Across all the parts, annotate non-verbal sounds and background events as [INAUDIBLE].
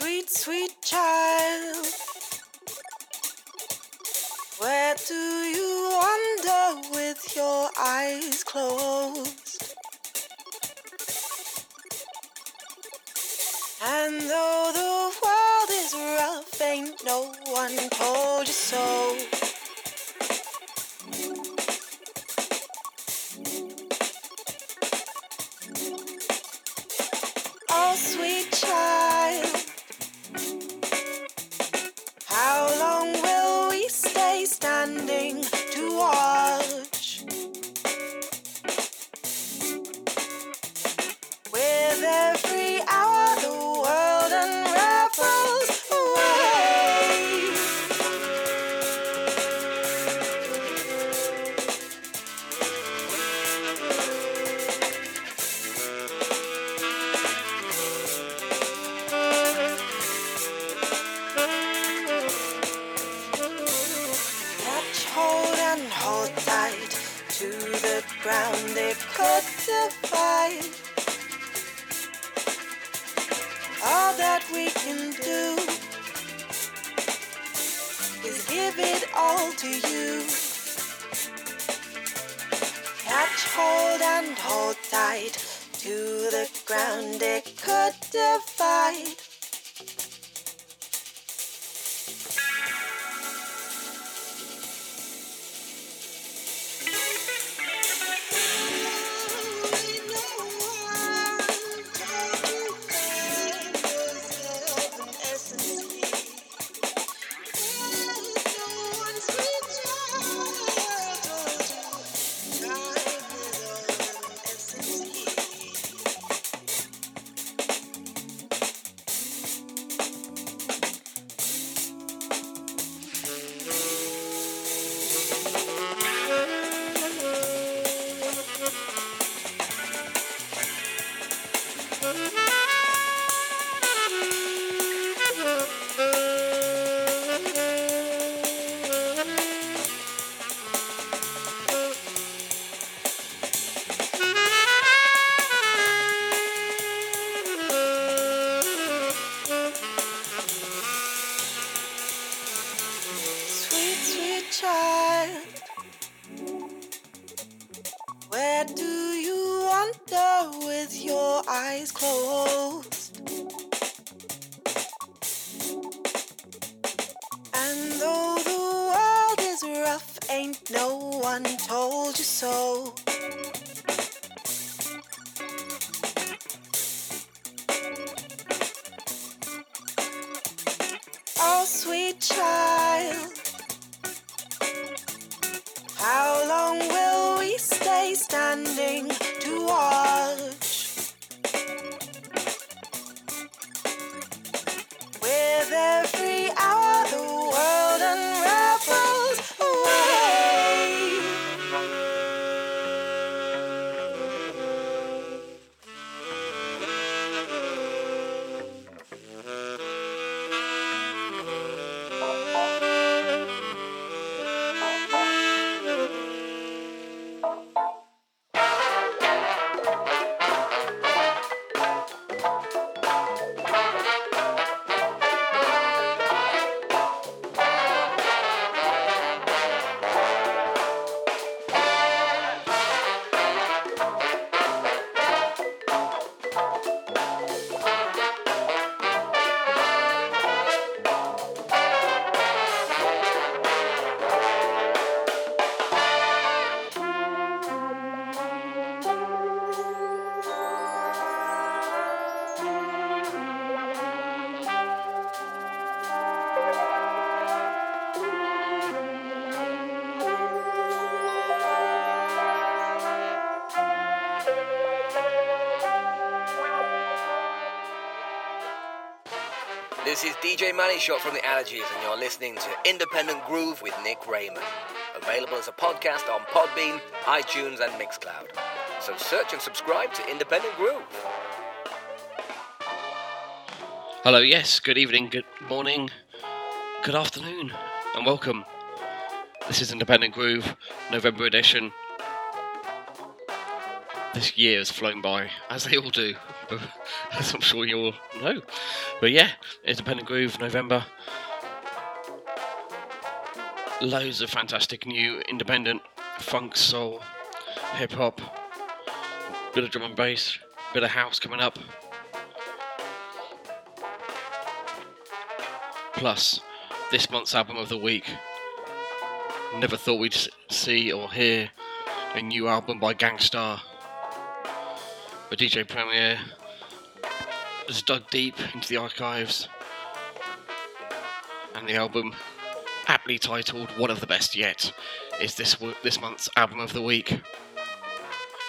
Sweet, sweet child. Where do you wander with your eyes closed? And though the world is rough, ain't no one told you so. DJ Moneyshot from the Allergies, and you're listening to Independent Groove with Nick Raymond. Available as a podcast on Podbean, iTunes, and Mixcloud. So search and subscribe to Independent Groove. Hello, yes, good evening, good morning, good afternoon, and welcome. This is Independent Groove, November edition. this year has flown by, as they all do, [LAUGHS] as I'm sure you all know. But yeah, Independent Groove, November. Loads of fantastic new independent funk, soul, hip hop, bit of drum and bass, bit of house coming up. Plus, this month's album of the week. Never thought we'd see or hear a new album by Gang Starr. A DJ Premier has dug deep into the archives, and the album, aptly titled "One of the Best Yet," is this this month's album of the week.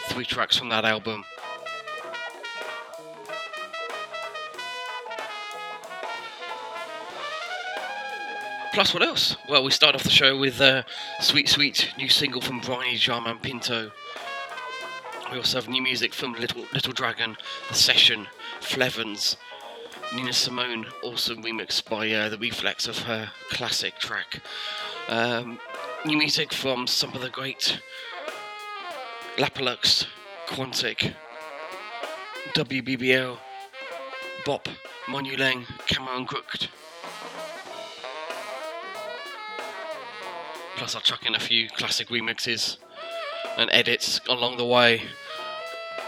Three tracks from that album. Plus, what else? Well, we start off the show with a uh, sweet, sweet new single from Bryony Jarman Pinto. We also have new music from Little Little Dragon, The Session, Flevans, Nina Simone, also remixed by uh, the reflex of her classic track. Um, new music from some of the great Lapalux, Quantic, WBBL, Bop, Monuleng, Camo & Krooked. Plus, I'll chuck in a few classic remixes and edits along the way.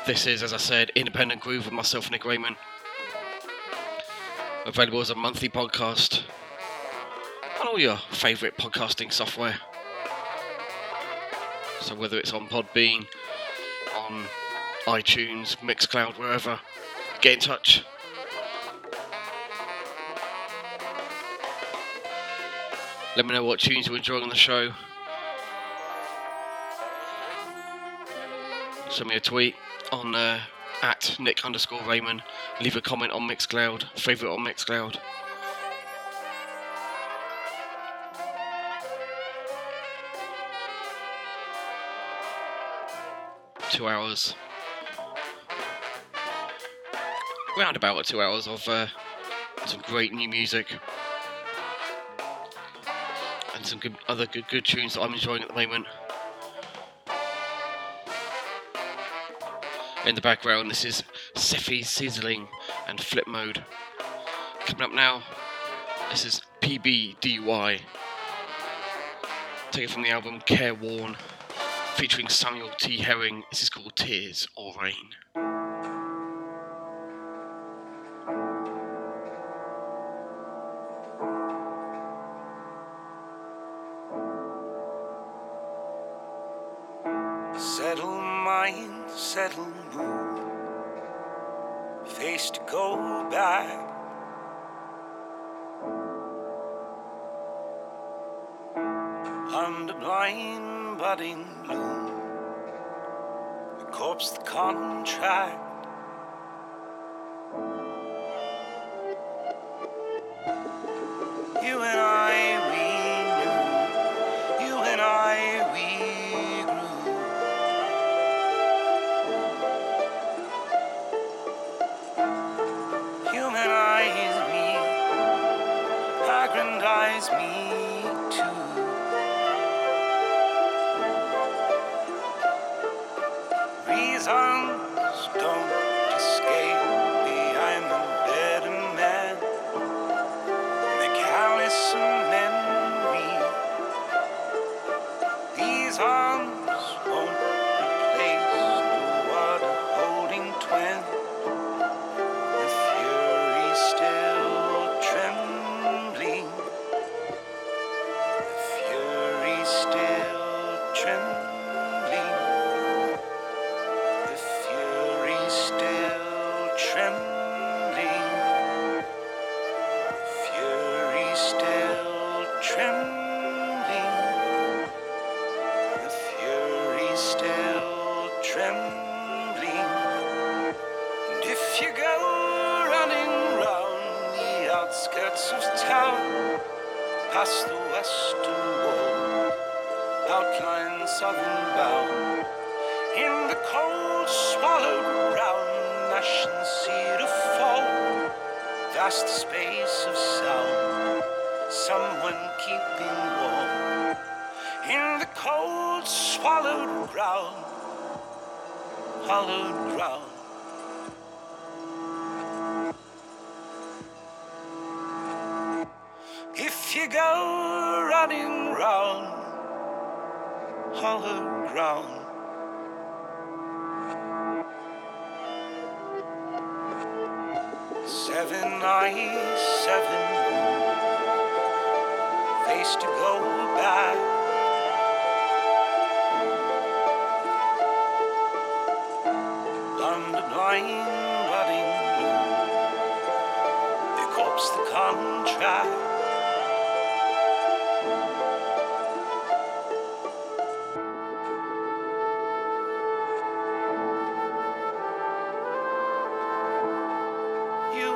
This is, as I said, Independent Groove with myself, Nick Raymond. Available as a monthly podcast on all your favourite podcasting software. So, whether it's on Podbean, on iTunes, Mixcloud, wherever, get in touch. Let me know what tunes you're enjoying on the show. Send me a tweet on uh, at Nick underscore Raymond. Leave a comment on Mixcloud, favourite on Mixcloud. Two hours. Round about two hours of uh, some great new music and some good other good good tunes that I'm enjoying at the moment. In the background, this is Seffi Sizzling and Flip Mode. Coming up now, this is PBDY. Taken from the album Careworn, featuring Samuel T. Herring. This is called Tears or Rain.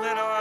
then I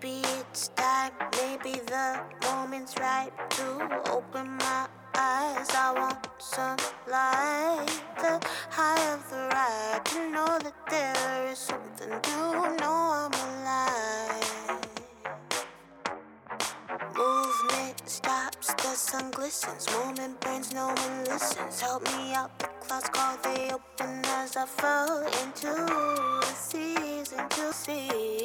Maybe it's time, maybe the moment's right to open my eyes. I want some light, the high of the ride. To know that there is something to know I'm alive. Movement stops, the sun glistens. Moment burns, no one listens. Help me out, the clouds call, they open as I fall into the season to see.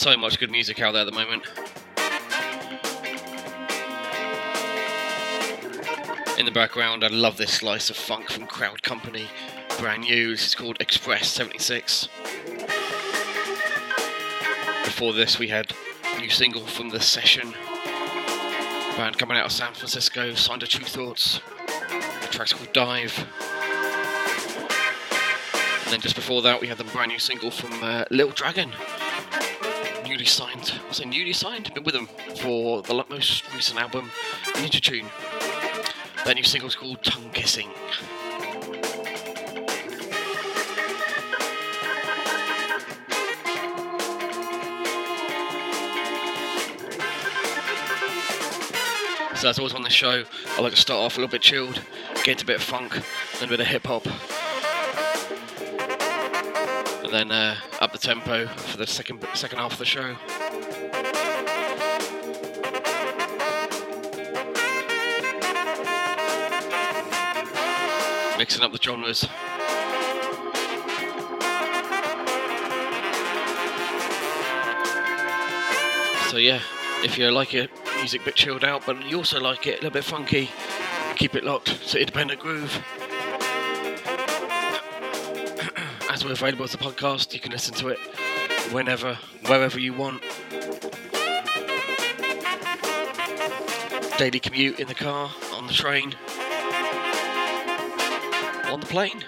So much good music out there at the moment. In the background, I love this slice of funk from Crowd Company. Brand new, this is called Express 76. Before this, we had a new single from The Session. Band coming out of San Francisco, signed to Tru Thoughts. The track's called Dive. And then just before that, we had the brand new single from uh, Little Dragon newly signed. I say newly signed. Been with them for the most recent album, Ninja Tune. Their new single's called Tongue Kissing. So as always on the show, I like to start off a little bit chilled, get a bit of funk, then a bit of hip hop, and then uh, up the tempo for the second second half of the show. Mixing up the genres. So yeah, if you like it, music a bit chilled out, but you also like it a little bit funky, keep it locked to Independent Groove. As available as a podcast, you can listen to it whenever, wherever you want. Daily commute in the car, on the train, on the plane.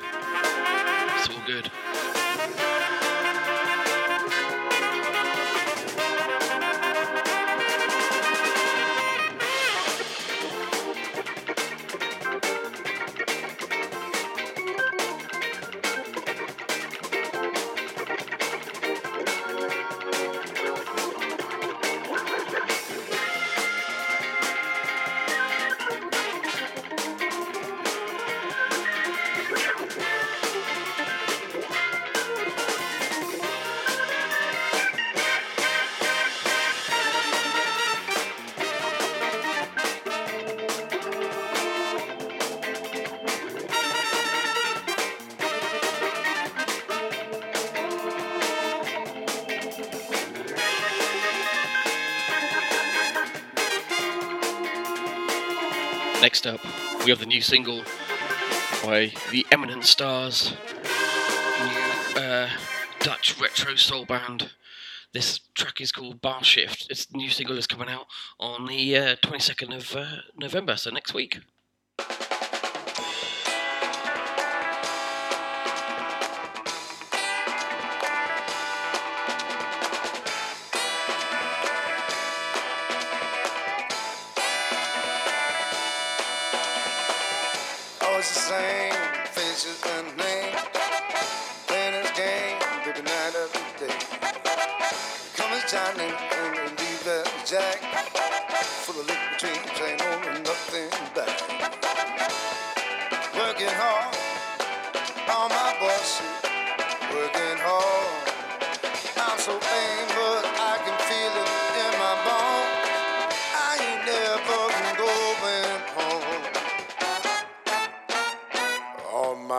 Next up, we have the new single by the Eminent Stars, new uh, Dutch retro soul band. This track is called Bar Shift. It's new single that's coming out on the uh, 22nd of uh, November, so next week.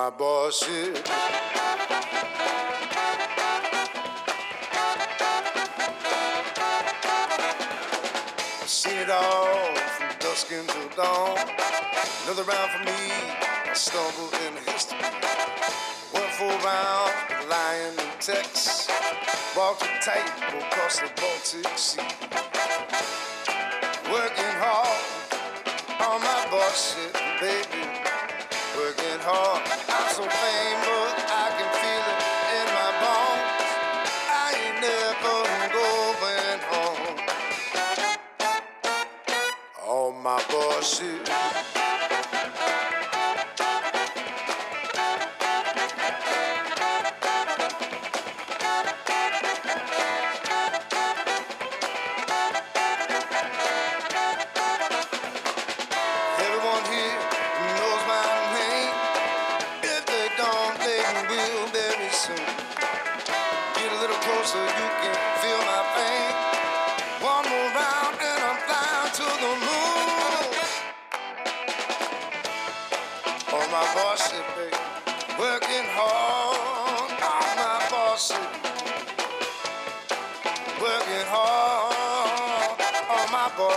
my نباشه Seen it all from dusk until dawn. Another round for me, I stumbled in history. One full round, lying in Texas. Walked a tightrope across the Baltic Sea. Working hard on my bullshit, baby hard. I'm so famous, I can feel it in my bones. I ain't never going home. All my bullshit.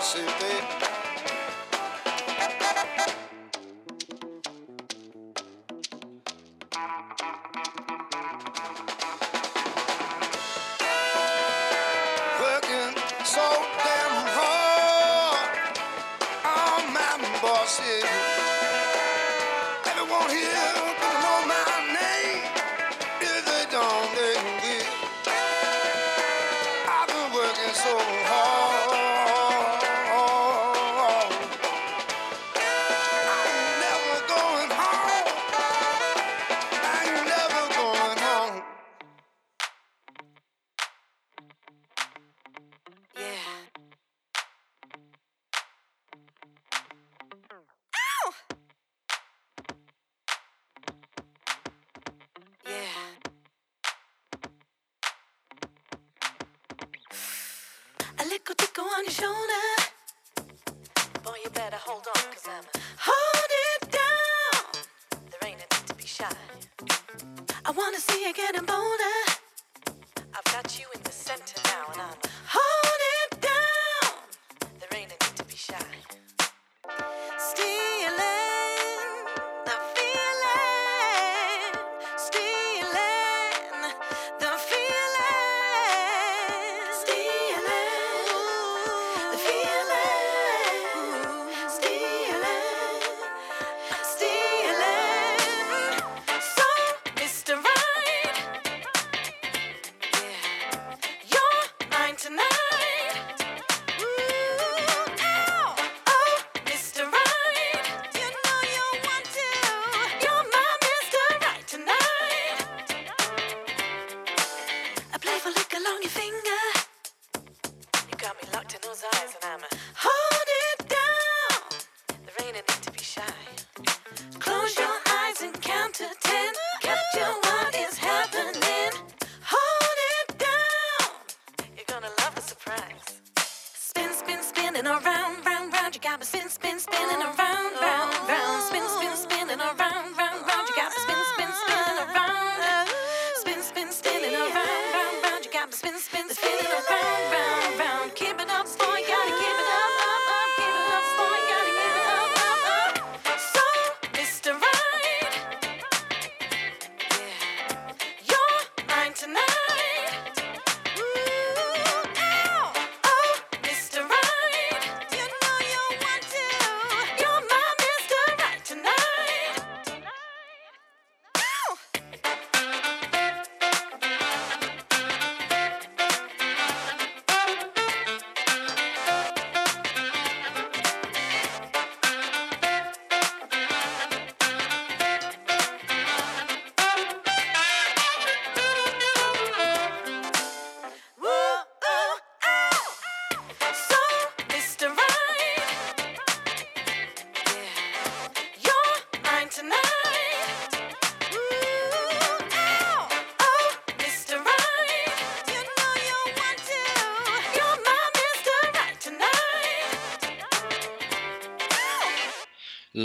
city.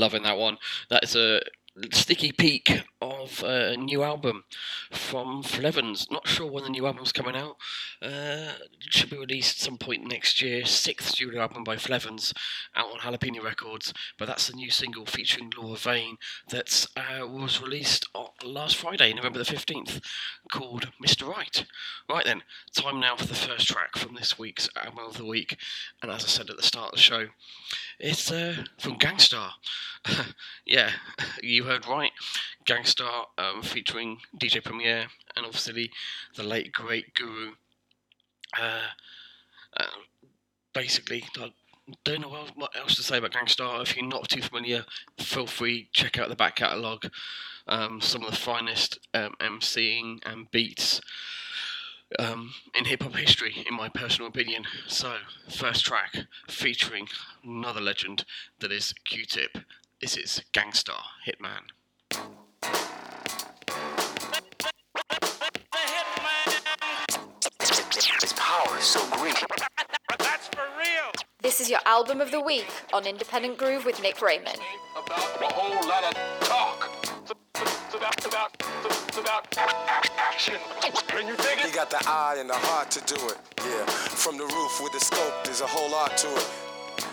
Loving that one. That is a sticky peek of a new album from Flevans. Not sure when the new album's coming out. Uh, should be released some point next year. Sixth studio album by Flevans out on Jalapeno Records. But that's the new single featuring Laura Vane that uh, was released last Friday, November the 15th, called Mr. Right. Right then, time now for the first track from this week's album of the week. And as I said at the start of the show, it's uh, from Gang Starr. [LAUGHS] yeah, [LAUGHS] you heard right. Gang Starr um, featuring DJ Premier and obviously the late great Guru. Uh, uh, basically, I don't know what else to say about Gang Starr. If you're not too familiar, feel free check out the back catalogue. Um, some of the finest um, MCing and beats um, in hip hop history, in my personal opinion. So, first track featuring another legend that is Q Tip. This is Gang Starr Hitman. His power is so great. That's for real. This is your album of the week on Independent Groove with Nick Raymond. You He got the eye and the heart to do it. Yeah, from the roof with the scope, there's a whole art to it.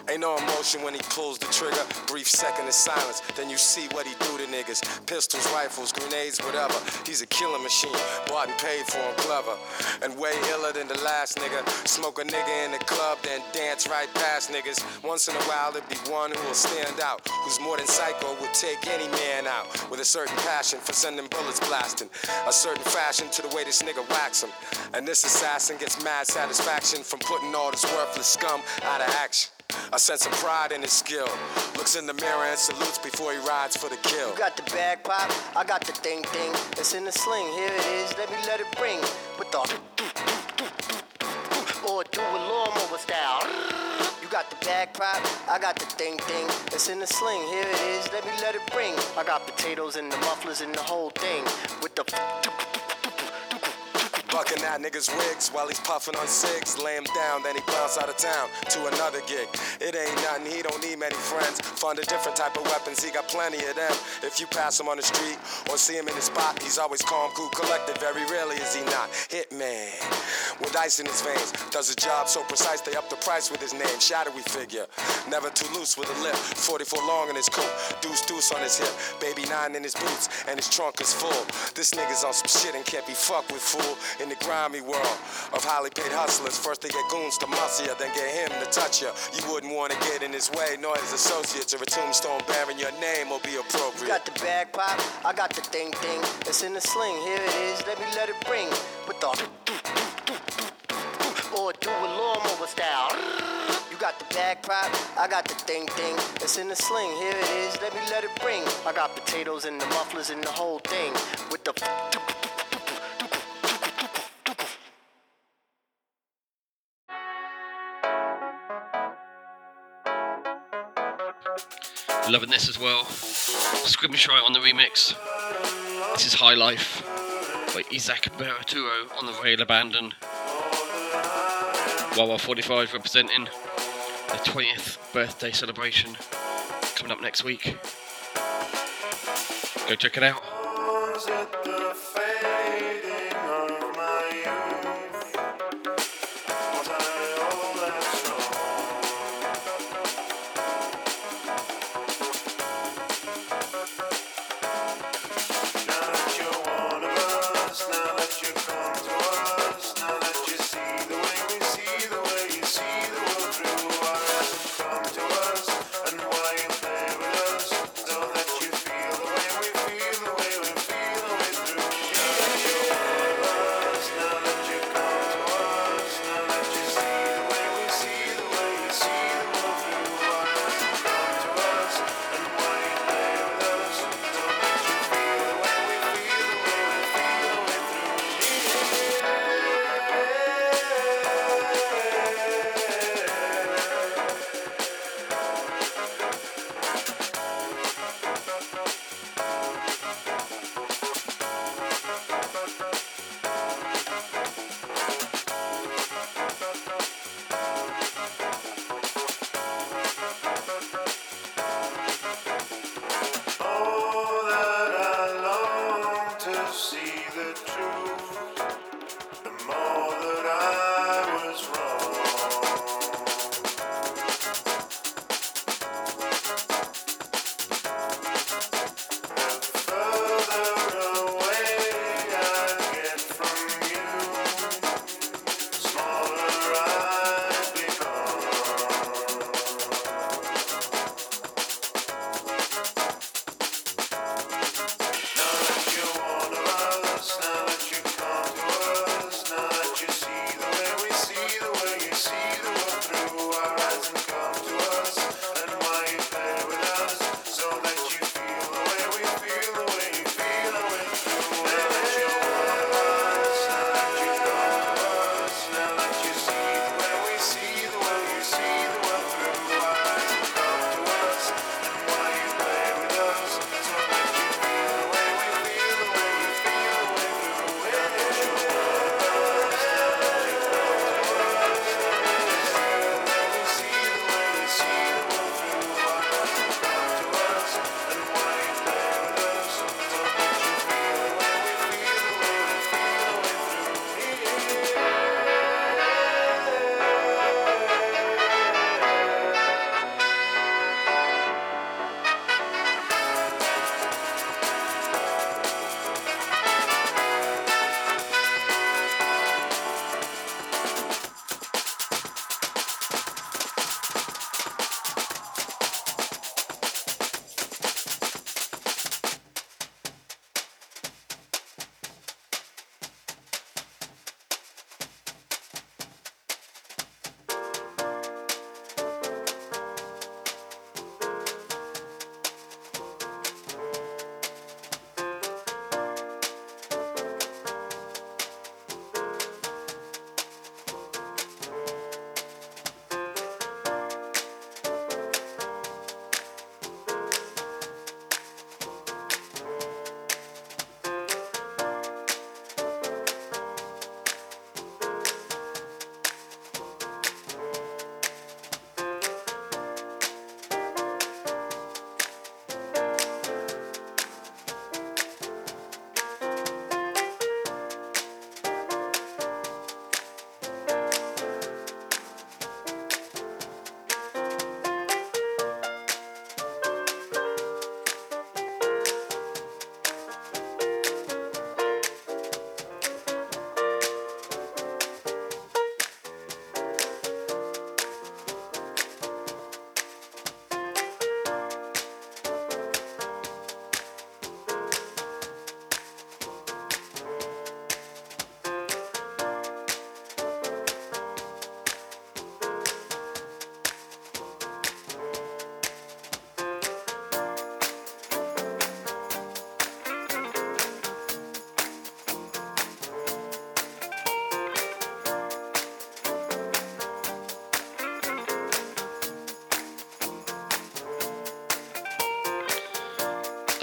Ain't no emotion when he pulls the trigger. Brief second of silence, then you see what he do to niggas. Pistols, rifles, grenades, whatever. He's a killing machine, bought and paid for him clever. And way iller than the last nigga. Smoke a nigga in the club, then dance right past niggas. Once in a while, there'd be one who will stand out, who's more than psycho, would take any man out. With a certain passion for sending bullets blasting. A certain fashion to the way this nigga whacks him. And this assassin gets mad satisfaction from putting all this worthless scum out of action. A sense of pride in his skill. Looks in the mirror and salutes before he rides for the kill. You got the bag pop, I got the thing thing. It's in the sling, here it is, let me let it ring. With the [LAUGHS] or do a lawnmower style. You got the bag pop, I got the thing thing. It's in the sling, here it is, let me let it ring. I got potatoes and the mufflers and the whole thing. With the Bucking at niggas' wigs while he's puffing on cigs. Lay him down, then he bounce out of town to another gig. It ain't nothing, he don't need many friends. Find a different type of weapons, he got plenty of them. If you pass him on the street or see him in his spot, he's always calm, cool, collected. Very rarely is he not. Hitman with ice in his veins. Does a job so precise they up the price with his name. Shadowy figure, never too loose with a lip. 44 long in his coat, deuce deuce on his hip. Baby nine in his boots, and his trunk is full. This nigga's on some shit and can't be fucked with, fool. In the grimy world of highly paid hustlers, first they get goons to muscle ya, then get him to touch ya. You wouldn't wanna get in his way, nor his associates, or a tombstone bearing your name will be You appropriate. got the bag pop, I got the thing thing. It's in the sling, here it is, let me let it ring. With the or do a lawnmower style. You got the bag pop, I got the thing thing. It's in the sling, here it is, let me let it ring. I got potatoes and the mufflers and the whole thing. With the Loving this as well. Scrimmage right on the remix. This is High Life by Isaac Baraturo on the Rail Abandon. Wawa 45 representing the 20th birthday celebration coming up next week. Go check it out.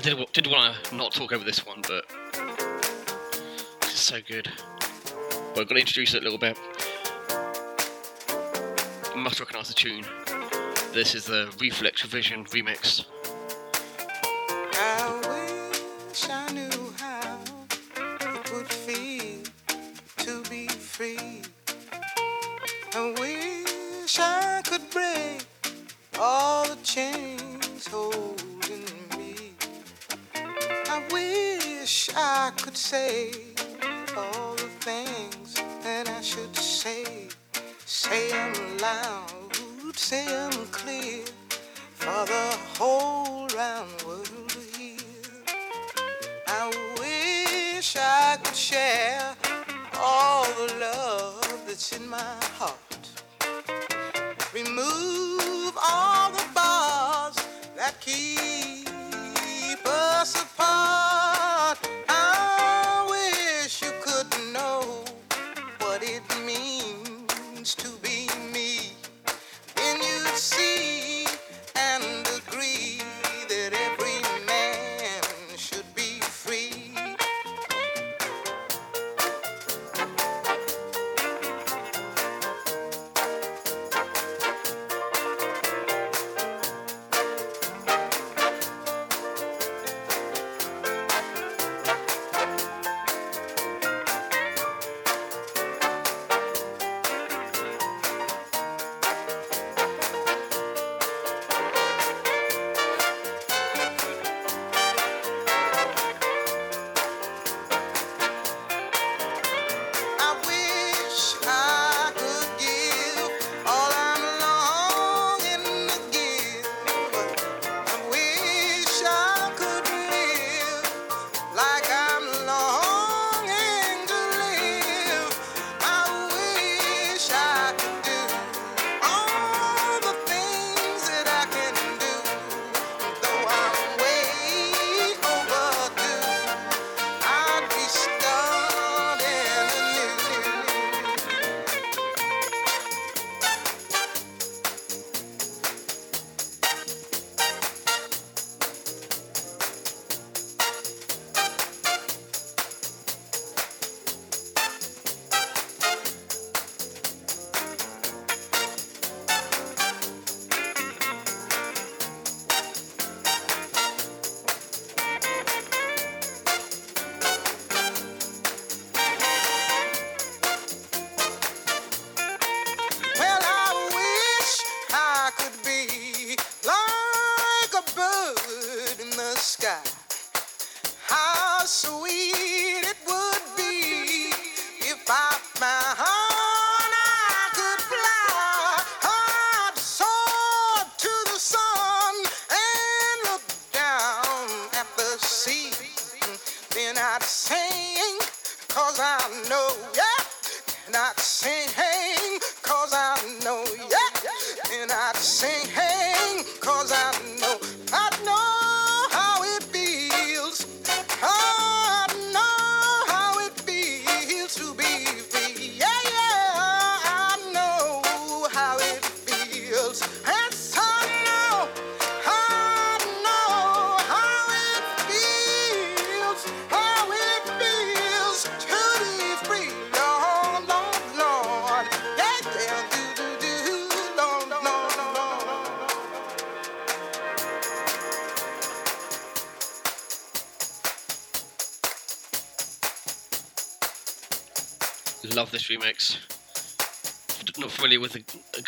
did, did want to not talk over this one, but it's so good. But I've got to introduce it a little bit. You must recognise the tune. This is the Reflex Revision remix clear for the whole round world to hear. I wish I could share all the love that's in my heart.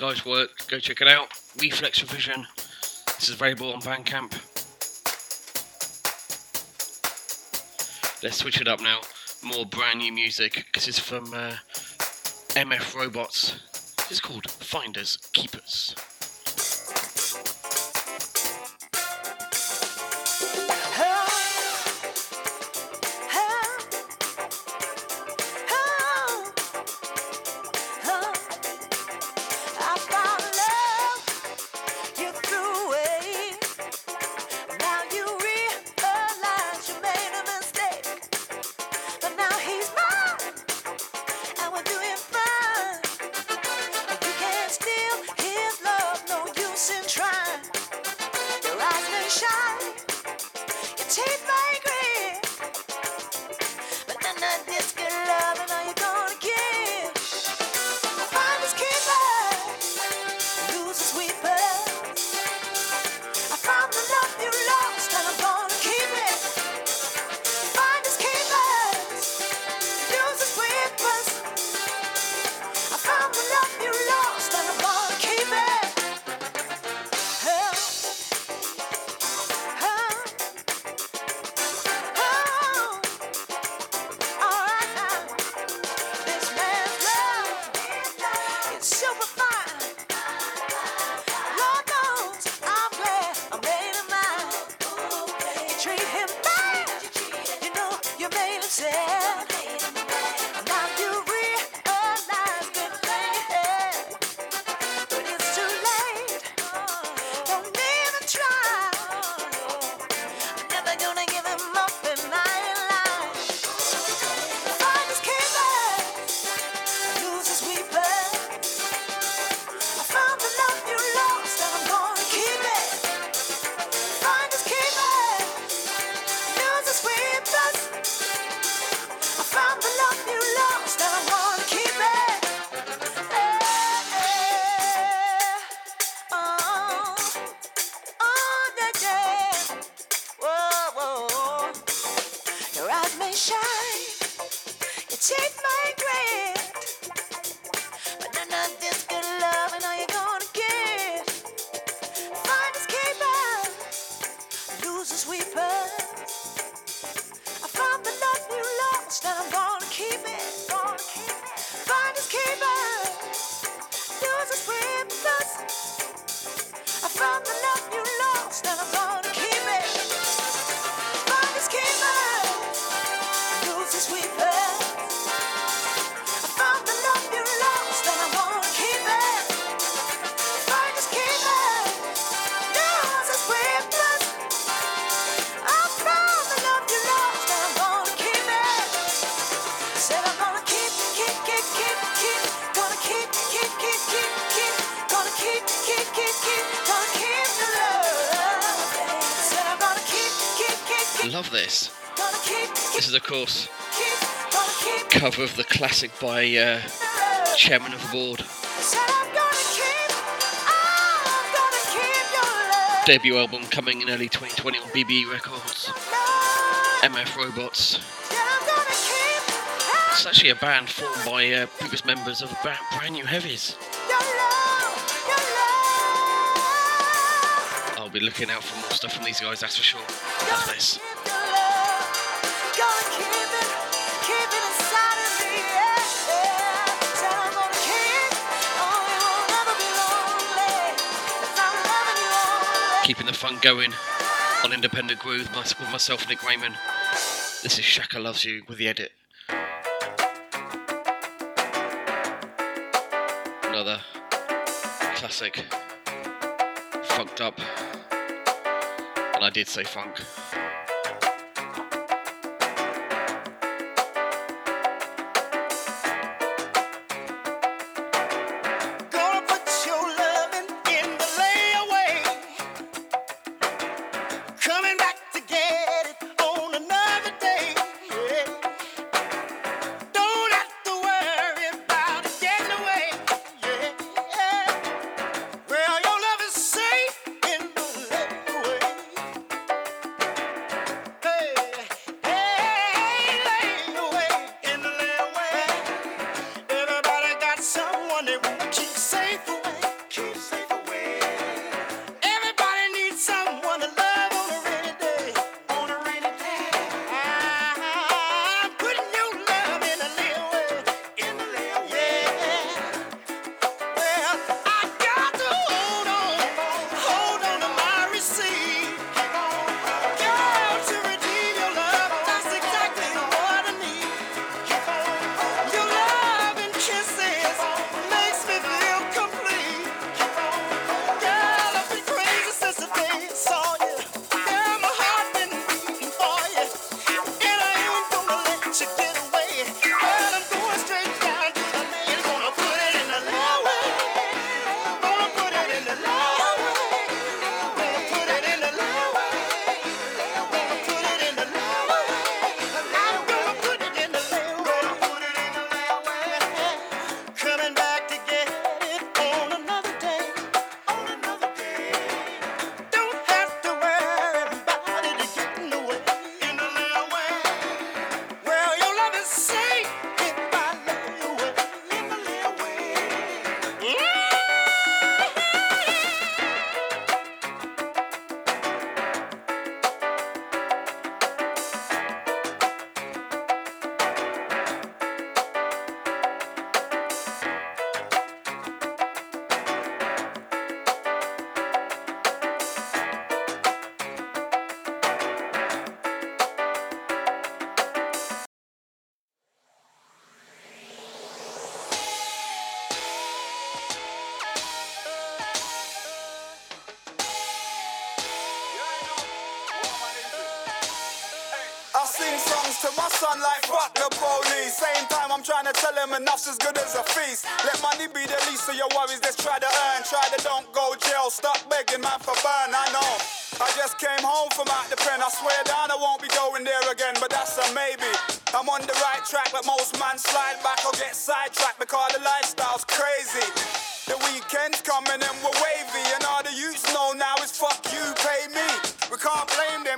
guy's work. Go check it out. Reflex Revision. This is available on Bandcamp. Let's switch it up now. More brand new music. This is from uh, MF Robots. It's called Finders Keepers. Classic by uh, Chairman of the Board. Debut album coming in early 2020 on BBE Records. MF Robots. It's actually a band formed by uh, previous members of Brand New Heavies. I'll be looking out for more stuff from these guys, that's for sure. Love this. Keeping the fun going on Independent Groove with myself, and Nick Raymond. This is Shaka Loves You with the edit. Another classic. Funked up. And I did say funk.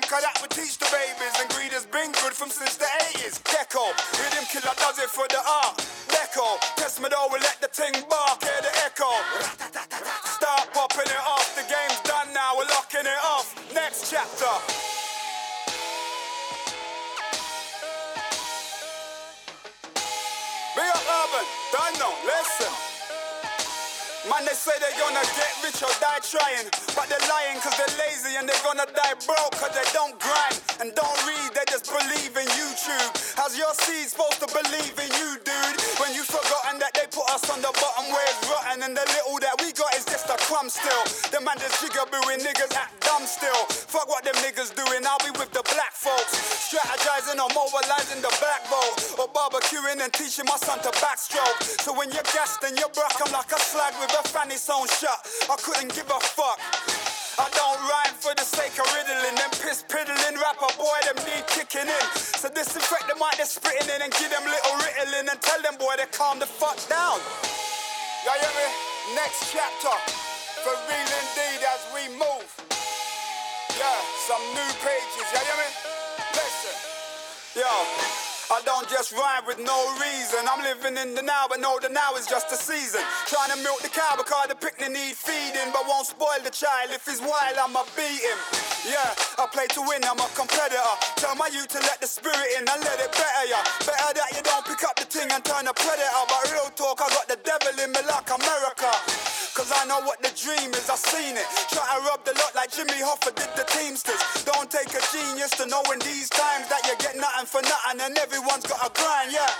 Cause that would teach the babies, and greed has been good from since the 80s. Gecko, rhythm killer does it for the art. Deco, test me though, we let the ting bark, hear the echo. Start popping it off, the game's done now, we're locking it off. Next chapter. They're gonna get rich or die trying. But they're lying cause they're lazy and they're gonna die broke cause they don't grind and don't read, they just believe in YouTube. How's your seed supposed to believe in you, dude? When you've forgotten on the bottom where it's rotten and the little that we got is just a crumb still. The man just jigabooing niggas act dumb still. Fuck what them niggas doing, I'll be with the black folks. Strategizing or mobilizing the black vote. Or barbecuing and teaching my son to backstroke. So when you're gassed and you're broke, I'm like a slag with a fanny sewn shut. I couldn't give a fuck. I don't rhyme for the sake of riddling them piss piddling rapper boy them need kicking in. So disinfect the mic they're spitting in and give them little riddling and tell them boy to calm the fuck down. Y'all hear me? Next chapter for real indeed as we move. Yeah, some new pages. Y'all hear me? Listen, yo. I don't just rhyme with no reason. I'm living in the now, but no, the now is just a season. Trying to milk the cow because the picnic need feeding, but won't spoil the child. If he's wild, I'ma beat him. Yeah, I play to win, I'm a competitor. Tell my youth to let the spirit in and let it better ya. Better that you don't pick up the thing and turn a predator. But real talk, I got the devil in me like America. Cause I know what the dream is, I seen it. Try to rub the lot like Jimmy Hoffa did the Teamsters. Don't take a genius to know in these times that you get nothing for nothing and everyone's got a grind, yeah.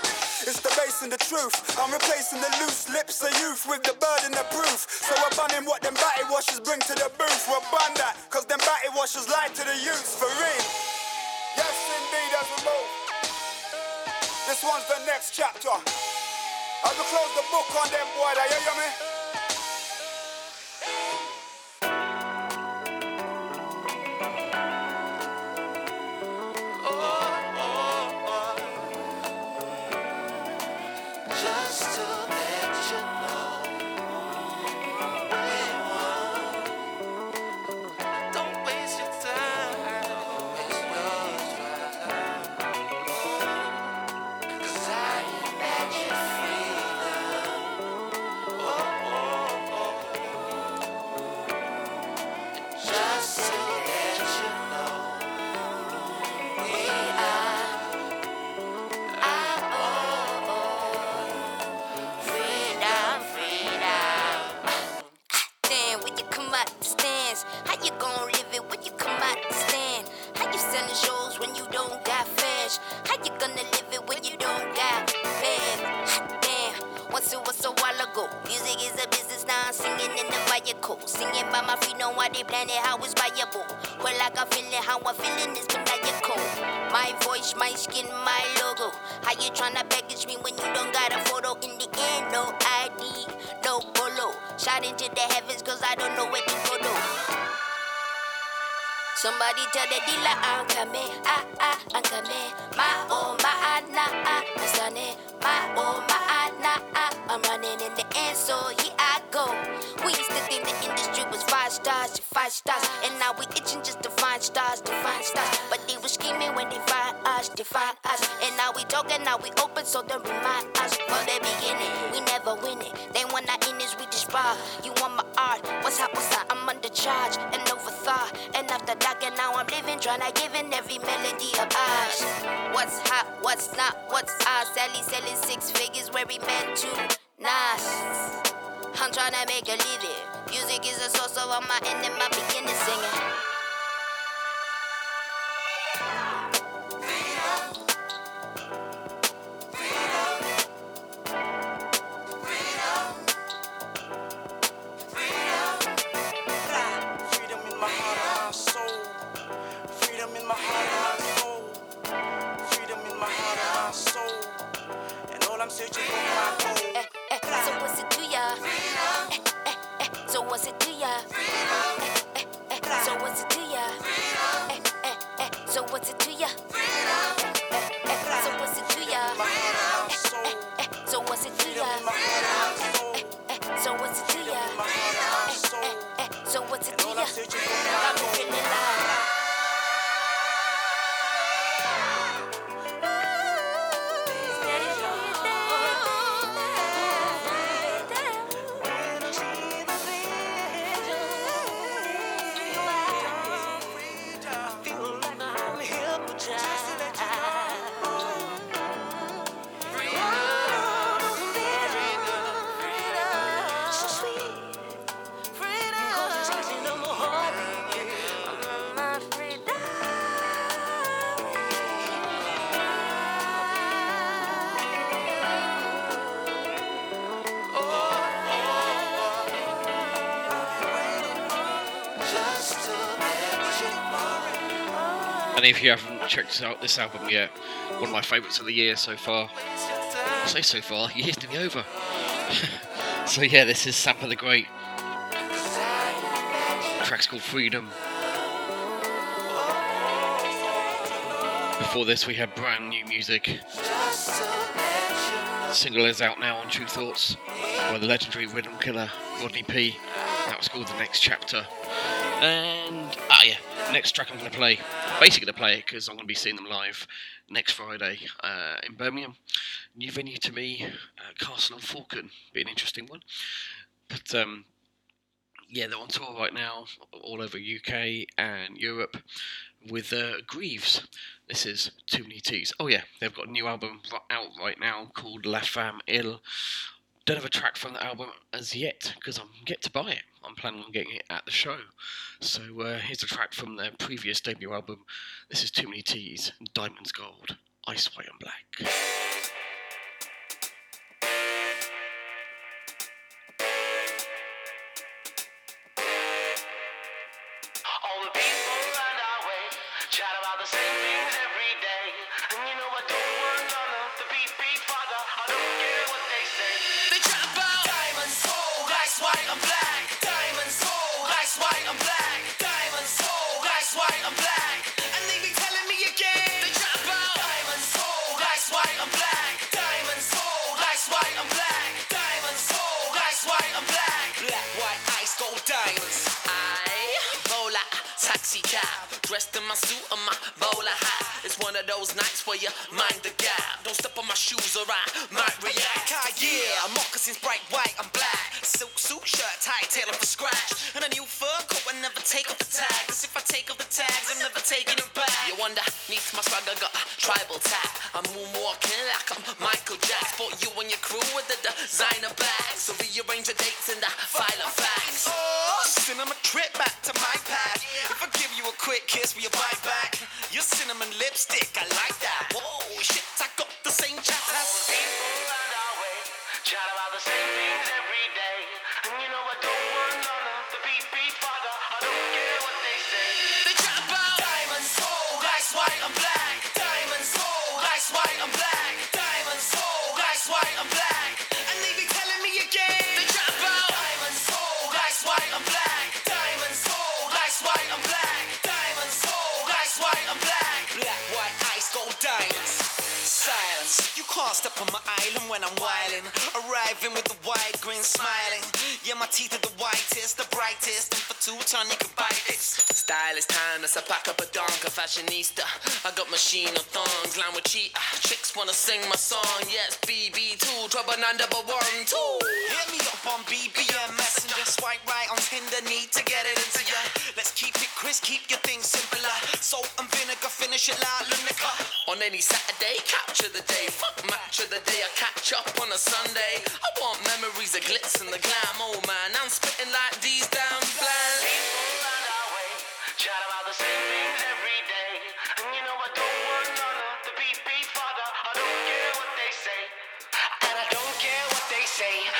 It's the bass and the truth. I'm replacing the loose lips of youth with the burden of proof. So we're banning what them batty washers bring to the booth. We're ban that, cause them batty washers lie to the youths for real. Yes, indeed, as we move. This one's the next chapter. As we close the book on them, boy, you hear me? The dealer I'm coming, ah ah, I'm coming. My oh my ah nah ah, I'm sunny. My oh my ah nah ah, I'm running in the end, so here I go. We used to think the industry was five stars five stars, and now we itching just to find stars to find stars. But they were scheming when they find us, they find us, and now we talking, now we open, so they remind us from the beginning. We never win it. They want our innings, we just. You want my art? What's up? What's up? I'm charge and overthought, and after dark, and now I'm living, trying to give in every melody of ours. What's hot? What's not? What's ours? Sally selling six figures where he meant to. Nas. I'm trying to make a living. Music is a source of all my end and my beginning singing. я. If you haven't checked out this album yet, one of my favourites of the year so far. I say so far, [LAUGHS] year's nearly over. [LAUGHS] so yeah, this is Sampa the Great. The track's called Freedom. Before this, we had brand new music. The single is out now on Tru Thoughts by the legendary rhythm killer Rodney P. That was called The Next Chapter. And, ah yeah, next track I'm going to play, basically to play it because I'm going to be seeing them live next Friday uh, in Birmingham. New venue to me, uh, Castle and Falcon, be an interesting one. But um, yeah, they're on tour right now, all over UK and Europe, with uh, Greaves. This is Too Many T's. Oh yeah, they've got a new album out right now called La Femme Ill. Don't have a track from the album as yet because I'm yet to buy it. I'm planning on getting it at the show. So uh, here's a track from their previous debut album. This is Too Many T's, Diamonds Gold, Ice White and Black. Those nights where you mind the gap. Don't step on my shoes or I might react. Ah, yeah, moccasins bright white and black. Silk suit, shirt tight, tailor for scratch. And a new fur coat, I never take off the tag. Cause if I take off the tags, I'm never taking it back. You wonder, neath my swagger got a tribal tag. I'm moonwalking like I'm Michael Jackson. For you and your crew with the designer bags. So rearrange your dates in the file of facts. Oh, a trip back to my pad. If I give you a quick kiss, will you bite back? Fashionista. I got machine on thongs, line with cheetah. Chicks wanna sing my song. Yes, BB2, trouble number one, two. Hit me up on BBM Messenger. Swipe right on Tinder, need to get it into ya. Let's keep it crisp, keep your things simpler. Salt and vinegar, finish it loud, liquor. On any Saturday, capture the day. Fuck match of the day, I catch up on a Sunday. I want memories of glitz and the glam. Oh man, I'm spitting like these damn say.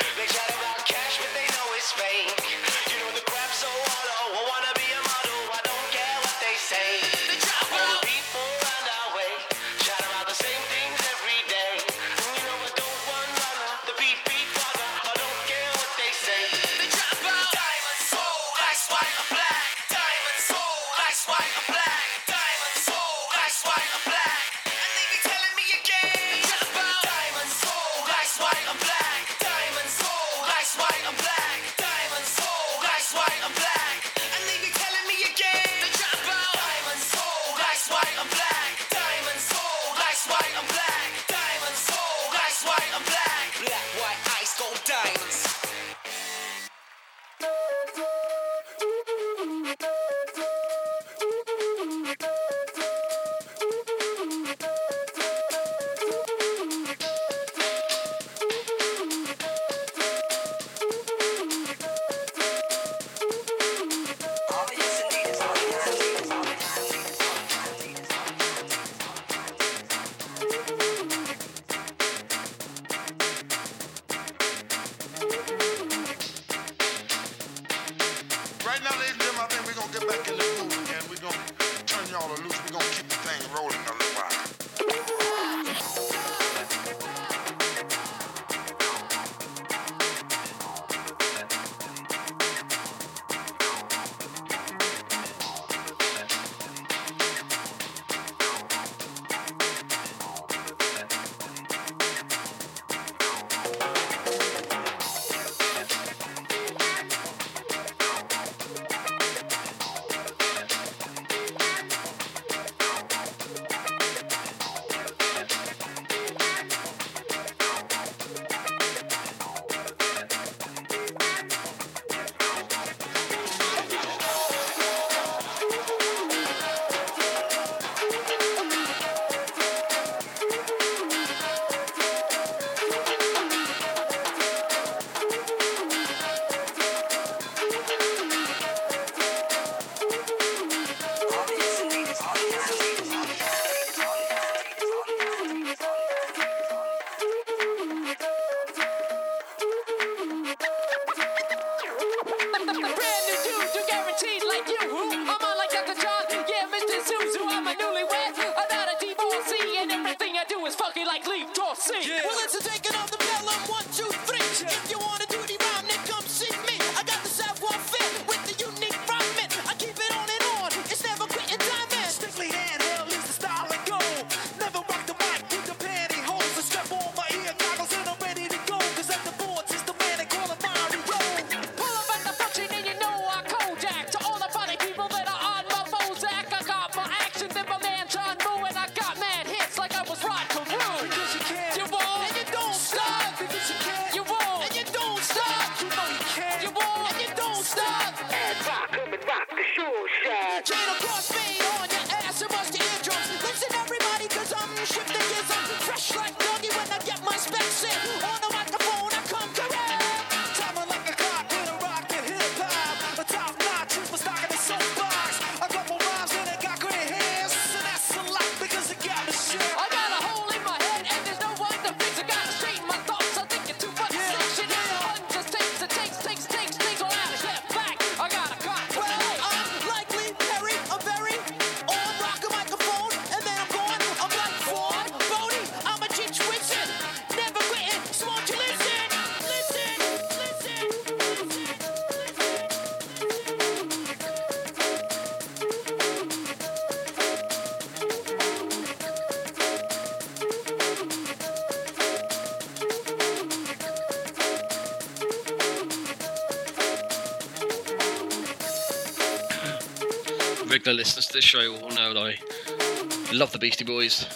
Regular listeners to this show will know that I love the Beastie Boys,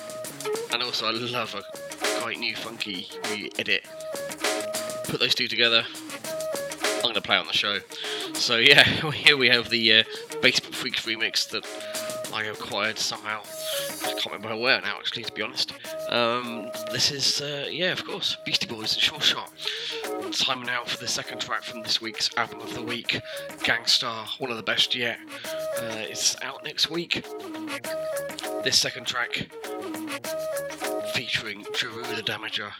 and also I love a great new funky re edit. Put those two together. I'm going to play on the show. So yeah, [LAUGHS] here we have the uh, Basement Freaks remix that I acquired somehow. I can't remember where now, actually, to be honest. Um, this is, uh, yeah, of course, Beastie Boys and Sure Shot. Time now for the second track from this week's album of the week, Gang Starr, one of the best yet. Next week. This second track featuring Jeru the Damaja.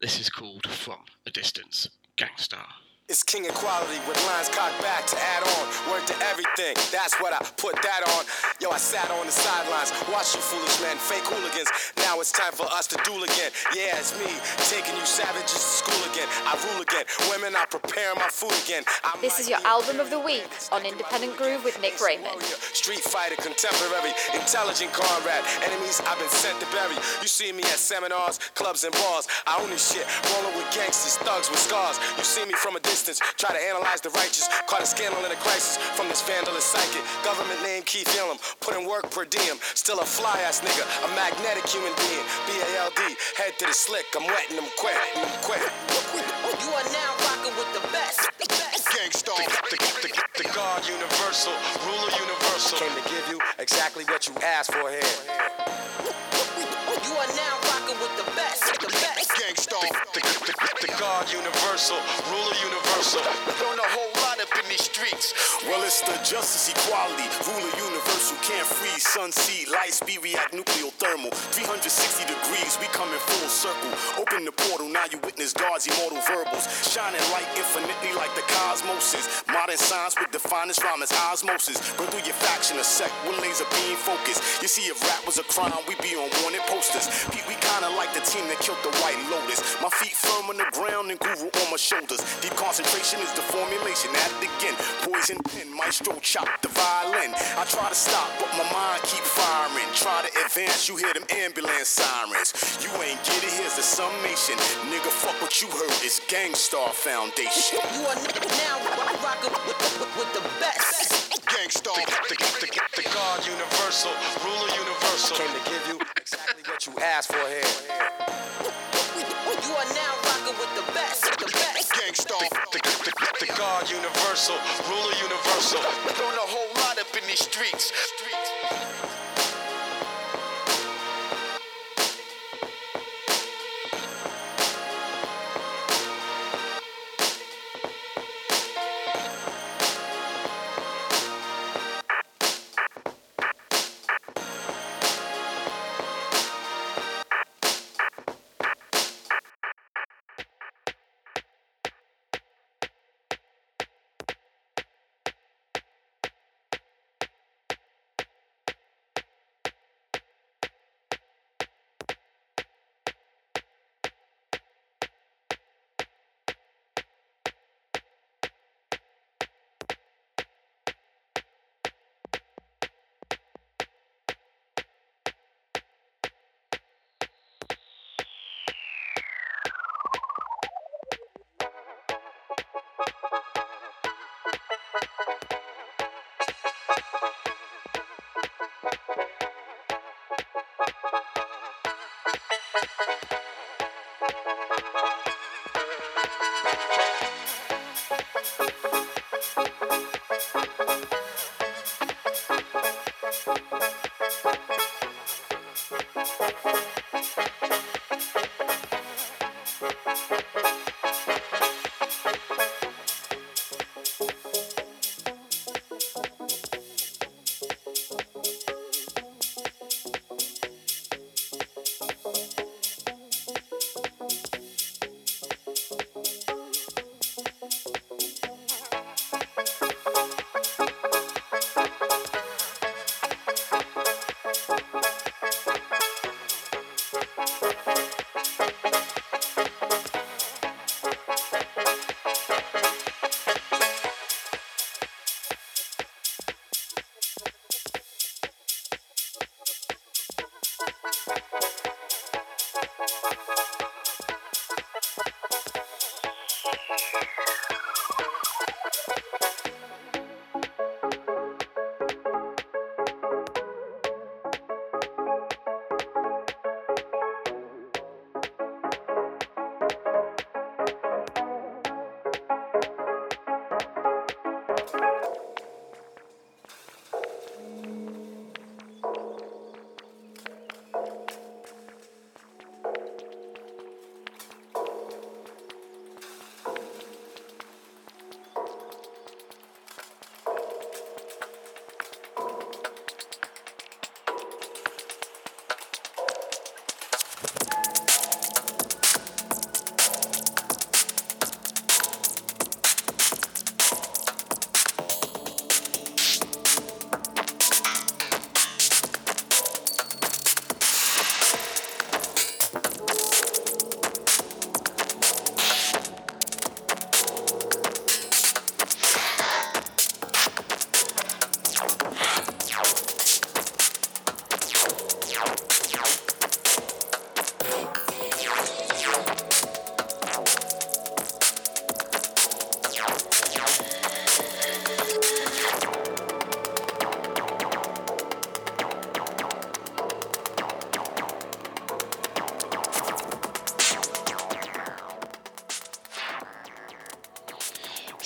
This is called From a Distance, Gang Starr. It's king equality with lines cocked back to add on. Word to everything, that's what I put that on. Yo, I sat on the sidelines, watch you foolish men, fake hooligans. Now it's time for us to duel again. Yeah, it's me, taking you savages to school again. I rule again. Women, I prepare my food again. I'm This is your album of the week on Independent Groove with Nick Raymond. Street fighter, contemporary, intelligent comrade. Enemies I've been sent to bury. You see me at seminars, clubs, and bars. I own this shit, rolling with gangsters, thugs with scars. You see me from a distance, try to analyze the righteous. Caught a scandal in a crisis from this vandalous psychic. Government name Keith Elam, put in work per diem. Still a fly ass nigga, a magnetic human being. B A L D, head to the slick. I'm wetting them quick, them quick. You are now rocking with the best. Gang Starr, the, the, the, the God universal, ruler universal. Came to give you exactly what you asked for here. You are now rocking with the best. The best. The, the, the, the God universal, ruler universal. Learn a whole lot up in these streets. Well, it's the justice, equality, ruler universal. can't freeze. Sun, sea, light speed, react nuclear thermal. 360 degrees, we come in full circle. Open the portal, now you witness God's immortal verbals. Shining light infinitely like the cosmoses. Modern science with the finest rhyme as osmosis. Burn through your faction, a sect with laser beam focus. You see, if rap was a crime, we'd be on wanted posters. Pete, we kinda like the team that killed the White Lotus. My feet firm on the ground and Guru on my shoulders. Deep concentration is the formulation. At it again, poison pen, maestro chop the violin. I try to stop, but my mind keep firing. Try to advance, you hear them ambulance sirens. You ain't get it, here's the summation. Nigga, fuck what you heard, it's Gang Starr Foundation. You are now rocking with, with, with the best. Gang Starr, the, the, the, the God universal, ruler universal. Came to give you exactly what you asked for here. You are now rocking with the best. The best. Gang Starr, the, the, the, the God universal, ruler universal. Throwing a whole lot up in these streets. streets.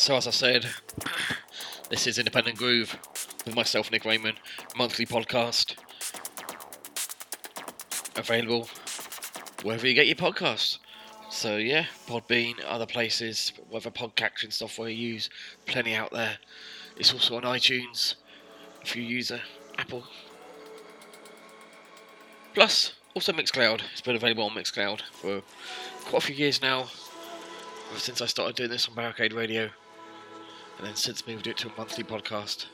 So, as I said, this is Independent Groove with myself, Nick Raymond, monthly podcast. Available wherever you get your podcasts. So, yeah, Podbean, other places, whatever podcatching software you use, plenty out there. It's also on iTunes if you use a Apple. Plus, also Mixcloud. It's been available on Mixcloud for quite a few years now. Since I started doing this on Barricade Radio. And then since moved it to a monthly podcast.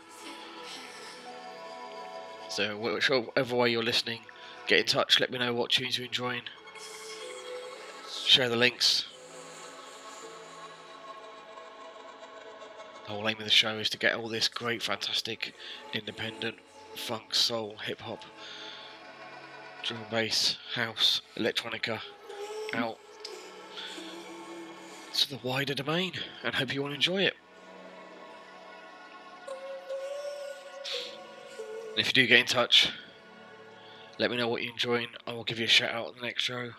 So, whichever way you're listening, get in touch, let me know what tunes you're enjoying. Share the links. The whole aim of the show is to get all this great, fantastic, independent funk, soul, hip hop, drum and bass, house, electronica out to the wider domain and hope you all enjoy it. If you do get in touch, let me know what you're enjoying. I will give you a shout out on the next show.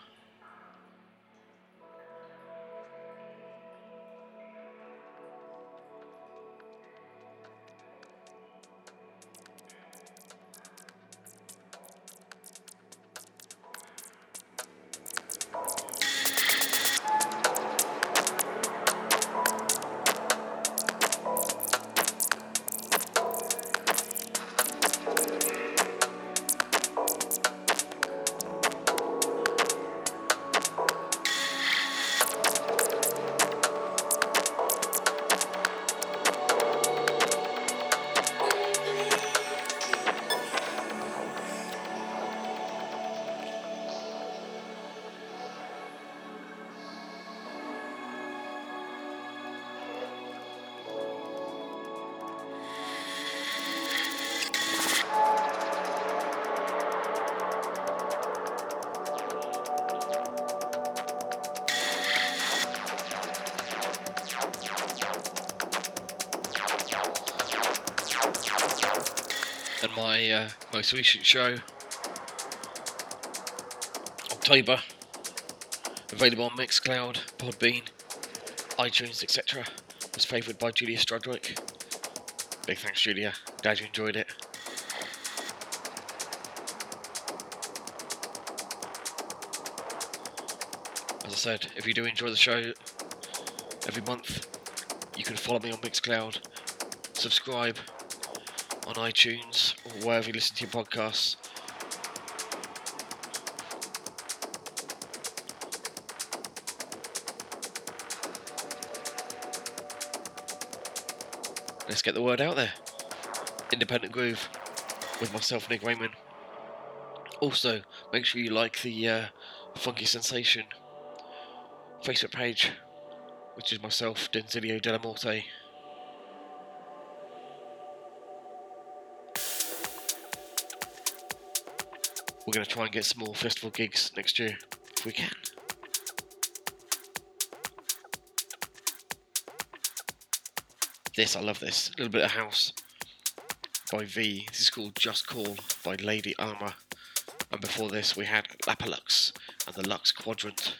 My uh, most recent show, October, available on Mixcloud, Podbean, iTunes, etc. Was favoured by Julia Strudwick. Big thanks, Julia. Glad you enjoyed it. As I said, if you do enjoy the show every month, you can follow me on Mixcloud, subscribe on iTunes wherever you listen to your podcasts. Let's get the word out there. Independent Groove with myself, Nick Raymond. Also, make sure you like the uh, Funky Sensation Facebook page, which is myself, Denzilio Delamorte. We're going to try and get some more festival gigs next year if we can. This, I love this. A little bit of house by V. This is called Just Call by Lady Armour. And before this, we had Lapalux and the Lux Quadrant.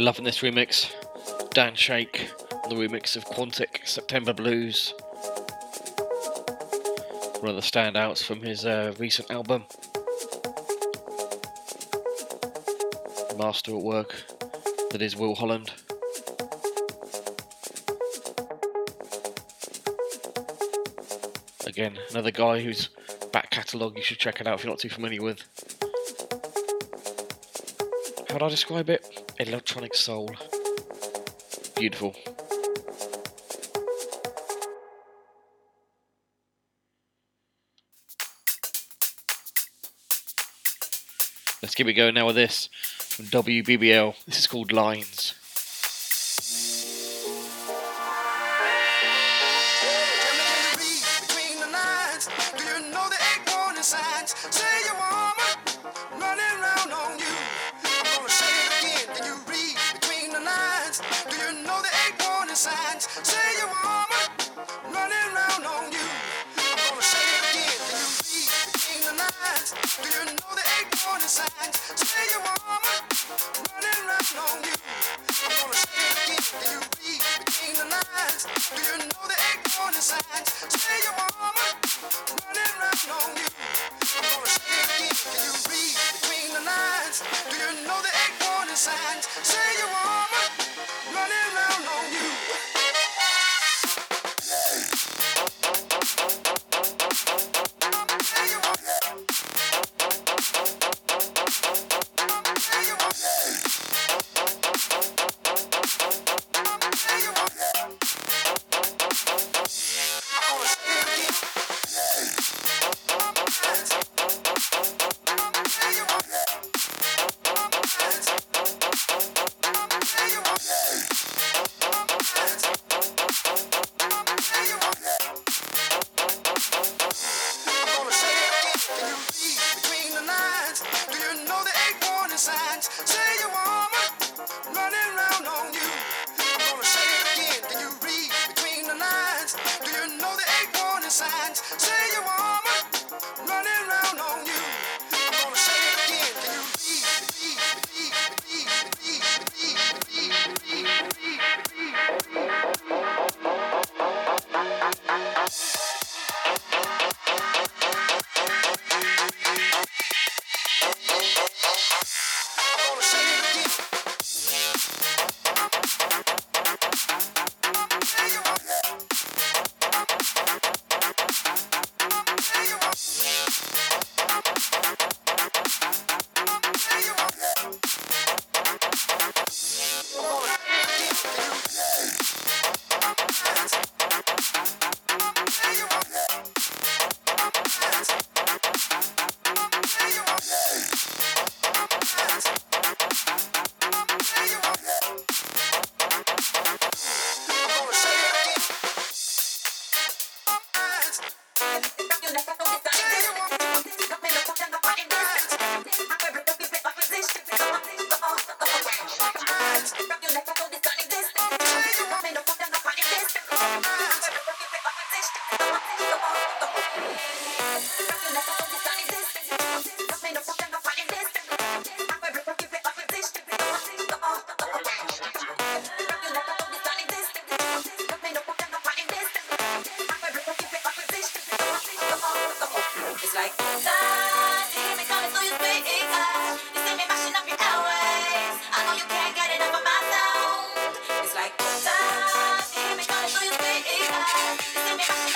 Loving this remix. Dan Shake, the remix of Quantic September Blues. One of the standouts from his uh, recent album. Master at work, that is Will Holland. Again, another guy whose back catalogue you should check it out if you're not too familiar with. How do I describe it? Electronic Soul. Beautiful. Let's keep it going now with this from WBBL. This is called Lines. Thank you.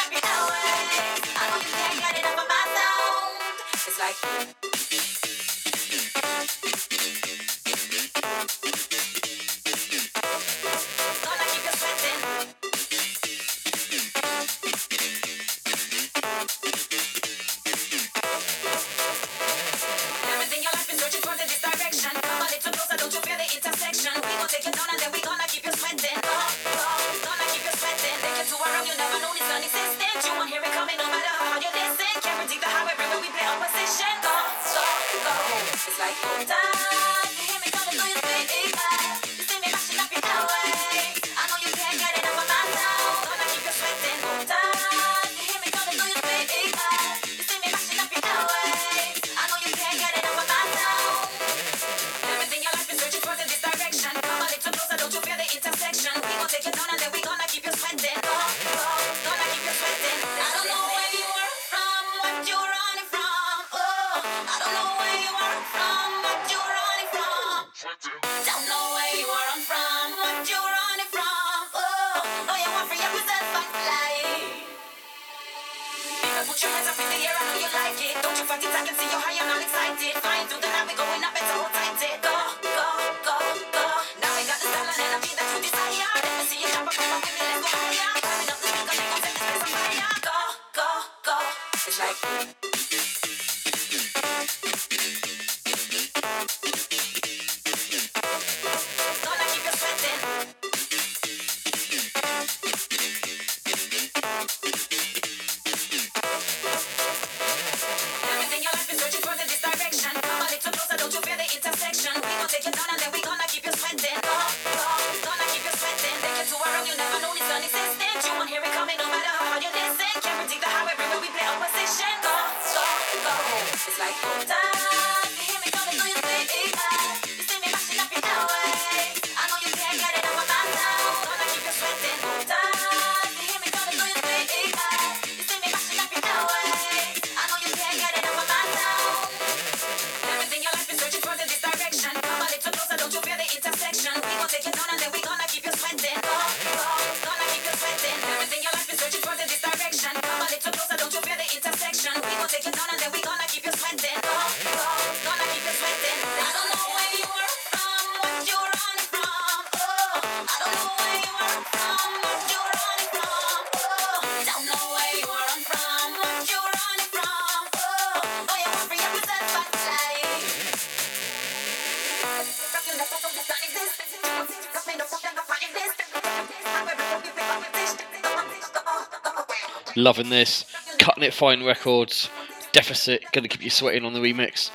Loving this. Cutting it fine records. Deficit. Gonna keep you sweating on the remix.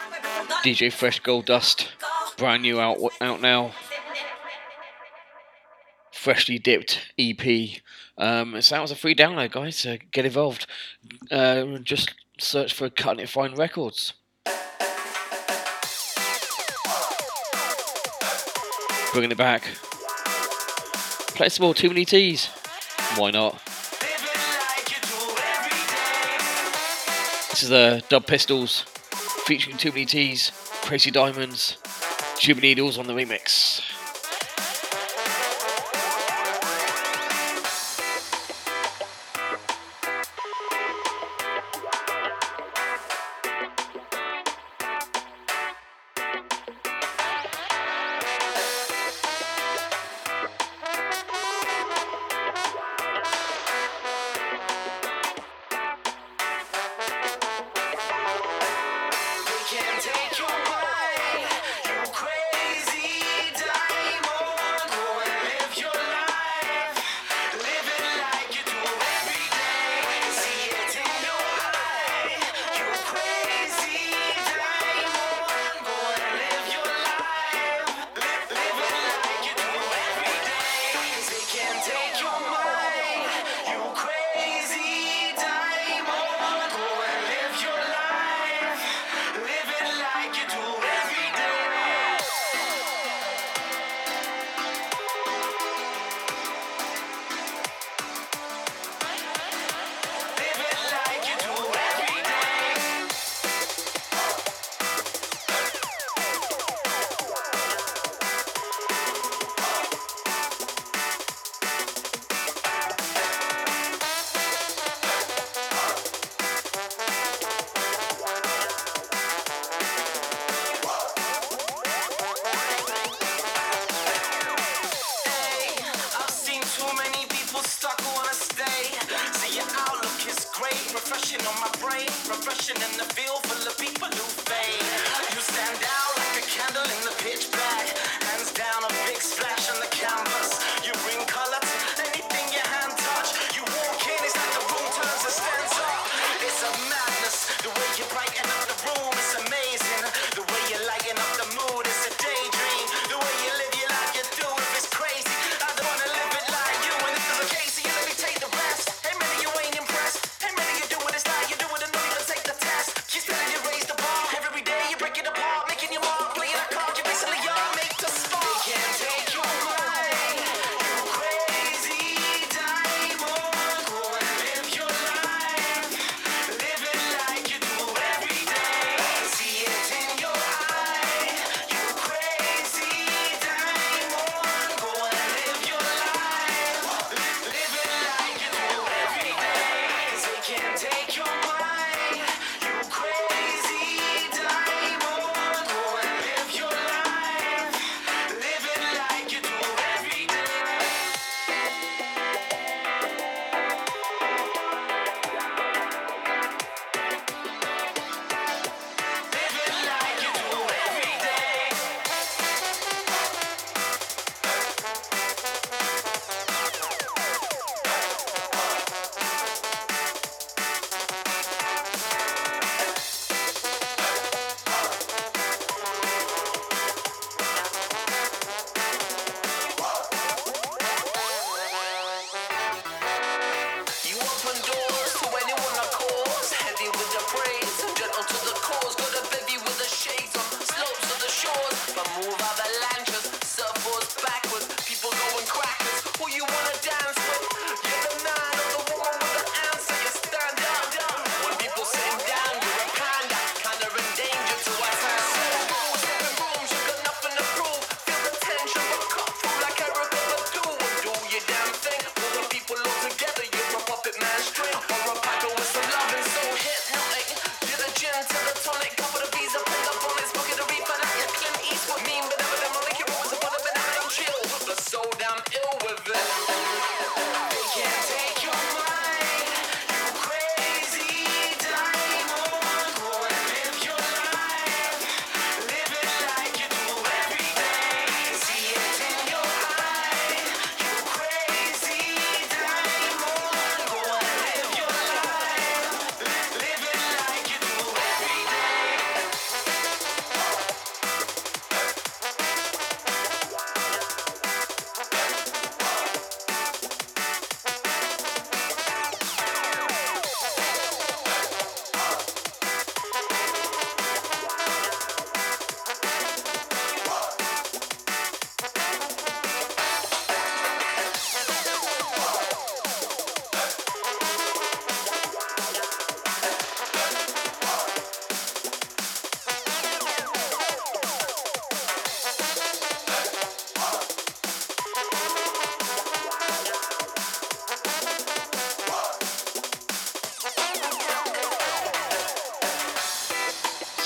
DJ Fresh Gold Dust. Brand new out out now. Freshly dipped EP. Um, that was a free download, guys. So get involved. Uh, just search for Cutting It Fine Records. Bringing it back. Play some more Too Many T's. Why not? This is the Dub Pistols featuring Too Many T's, Crazy Diamonds, Tube Needles on the remix.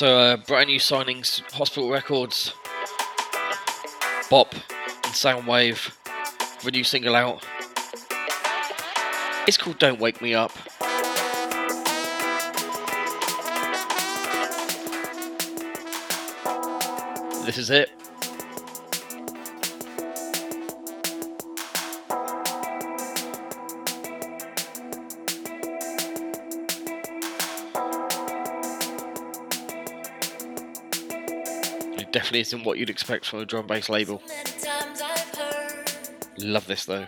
also uh, brand new signings Hospital Records, Bop, and Soundwave. For a new single out. It's called Don't Wake Me Up. This is it. isn't what you'd expect from a drum bass label. Love this though.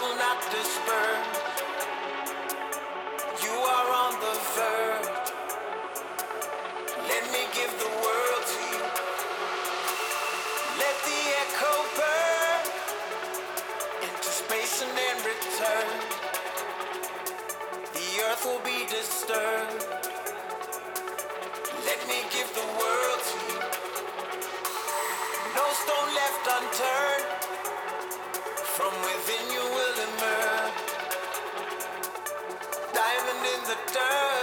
Will not disperse. In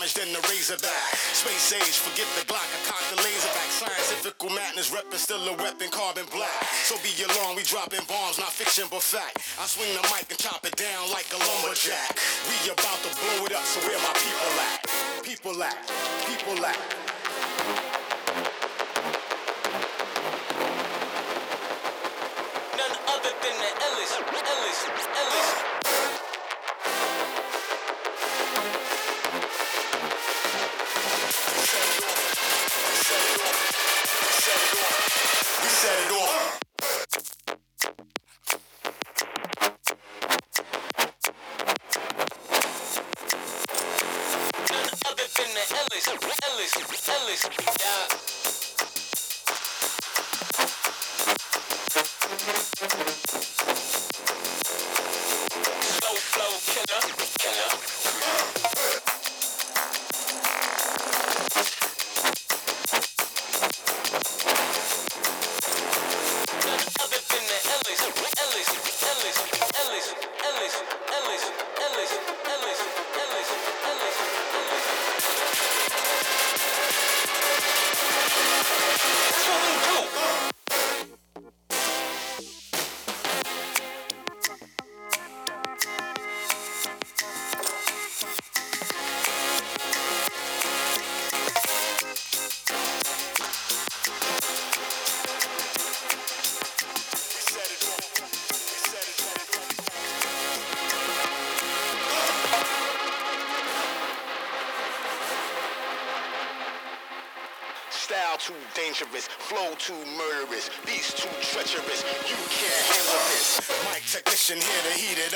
damage than the Razorback. Space age, forget the Glock, I cock the laser back. Scientific madness, reppin' still a weapon, carbon black. So be alarmed, we dropping bombs, not fiction but fact. I swing the mic and chop it down like a lumberjack. We about to blow it up, so where my people at? People at, people at. None other than the Ellis, Ellis, Ellis.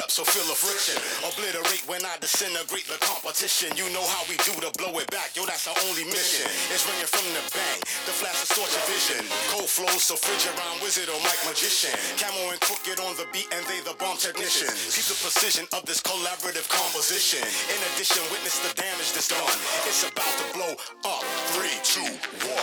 Up, so feel the friction. Obliterate when I disintegrate the competition. You know how we do to blow it back, yo, that's our only mission. It's ringing from the bang, the flash distorts your vision. Cold flows, so frigid rhyme wizard or mic magician. Camo and Krooked on the beat, and they the bomb technicians. Keep the precision of this collaborative composition. In addition, witness the damage that's done. It's about to blow up. Three, two, one.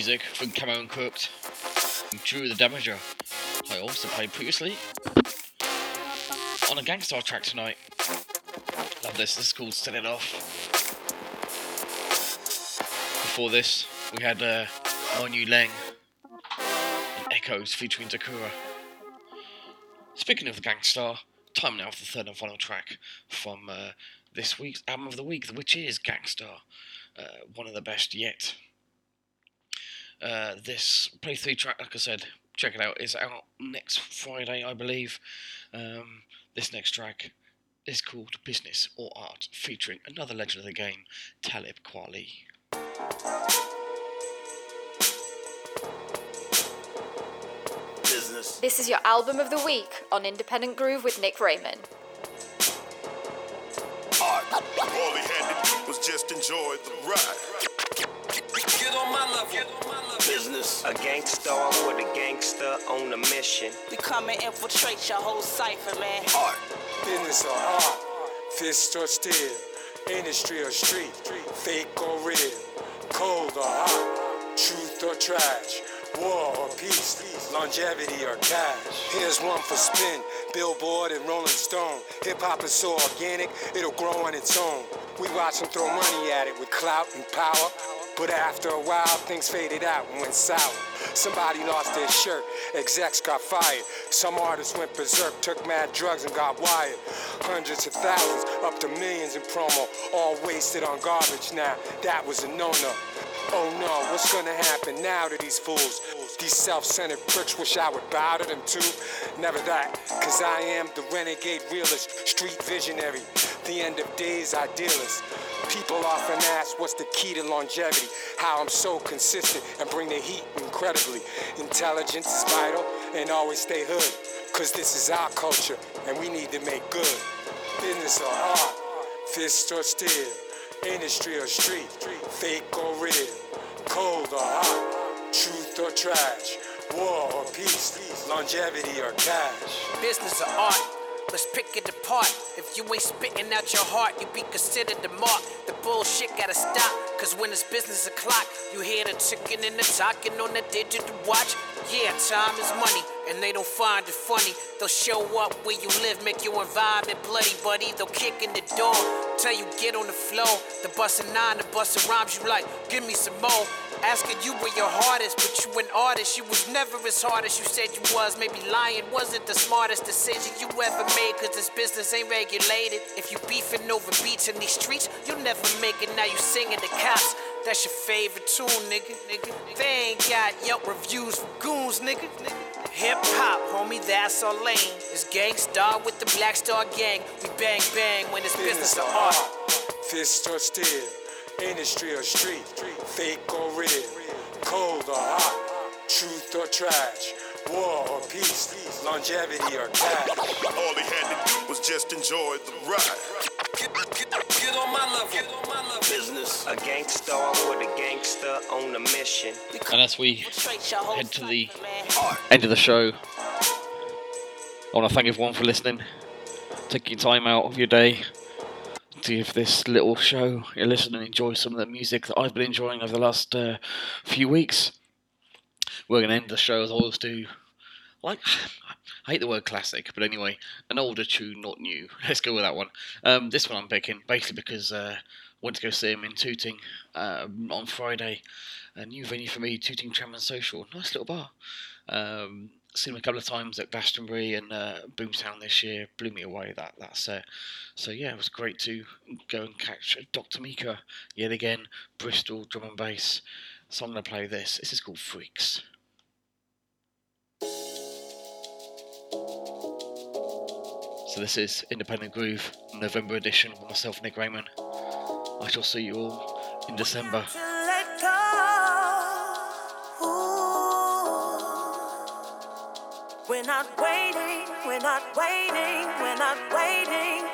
Music from and Krooked, Jeru the Damaja. I also played previously on a Gang Starr track tonight. Love this. This is called Set It Off. Before this, we had uh, Monu Leng and Echoes featuring Takura. Speaking of the Gang Starr, time now for the third and final track from uh, this week's album of the week, which is Gang Starr, uh, one of the best yet. Uh, this playthrough track, like I said, check it out, is out next Friday, I believe. Um, this next track is called Business or Art, featuring another legend of the game, Talib Kweli. This is your album of the week on Independent Groove with Nick Raymond. Art. All he had to do was just enjoy the ride. Get on my level. Business. A gangster, I'm with a gangster on a mission. We come and infiltrate your whole cipher, man. Art. Business or art. Fist or steel, industry or street, fake or real, cold or hot, truth or trash, war or peace, longevity or cash. Here's one for spin, Billboard and Rolling Stone. Hip hop is so organic, it'll grow on its own. We watch them throw money at it with clout and power. But after a while, things faded out and went sour. Somebody lost their shirt, execs got fired. Some artists went berserk, took mad drugs and got wired. Hundreds of thousands, up to millions in promo, all wasted on garbage now. That was a no-no. Oh no, what's gonna happen now to these fools? These self-centered pricks wish I would bow to them too. Never that, cause I am the renegade realist, street visionary, the end of days idealist. People often ask what's the key to longevity, how I'm so consistent and bring the heat incredibly. Intelligence is vital and always stay hood, cause this is our culture and we need to make good. Business or art, fist or steel, industry or street, fake or real, cold or hot, truth or trash, war or peace, longevity or cash. Business or art, let's pick it apart. If you ain't spitting out your heart, you be considered the mark. The bullshit gotta stop, cause when it's business o'clock, you hear the ticking and the talking on the digital watch. Yeah, time is money, and they don't find it funny. They'll show up where you live, make your environment bloody, buddy. They'll kick in the door, tell you get on the floor. The bustin' nine, the bustin' rhymes, you like, give me some more. Asking you where your heart is, but you an artist. You was never as hard as you said you was. Maybe lying wasn't the smartest decision you ever made, cause this business ain't regulated. If you beefing over beats in these streets, you'll never make it. Now you singing the cops. That's your favorite tune, nigga. nigga. They ain't got Yelp reviews for goons, nigga. Hip hop, homie, that's our lane. It's Gang Starr with the Black Star Gang. We bang bang when it's business or art. Fist or steel, industry or street, fake or real, cold or hot, truth or trash, war or peace, longevity or cash. All he had to do was just enjoy the ride. Get on my level. Get on my level. Business. A gangster with a gangster on a mission. And as we head to the end of the show, I want to thank everyone for listening, taking time out of your day to give this little show a listen and enjoy some of the music that I've been enjoying over the last uh, few weeks. We're going to end the show as I always do. Like, [SIGHS] I hate the word classic, but anyway, an older tune, not new. [LAUGHS] Let's go with that one. Um, this one I'm picking basically because uh, I went to go see him in Tooting um, on Friday. A new venue for me, Tooting Tram and Social. Nice little bar. Um, seen him a couple of times at Glastonbury and uh, Boomtown this year. Blew me away that that set. So yeah, it was great to go and catch Dr. Meaker yet again. Bristol drum and bass. So I'm gonna play this. This is called Freaks. So this is Independent Groove November edition with myself, Nick Raymond. I shall see you all in December. Not waiting, we're not waiting, we're not waiting.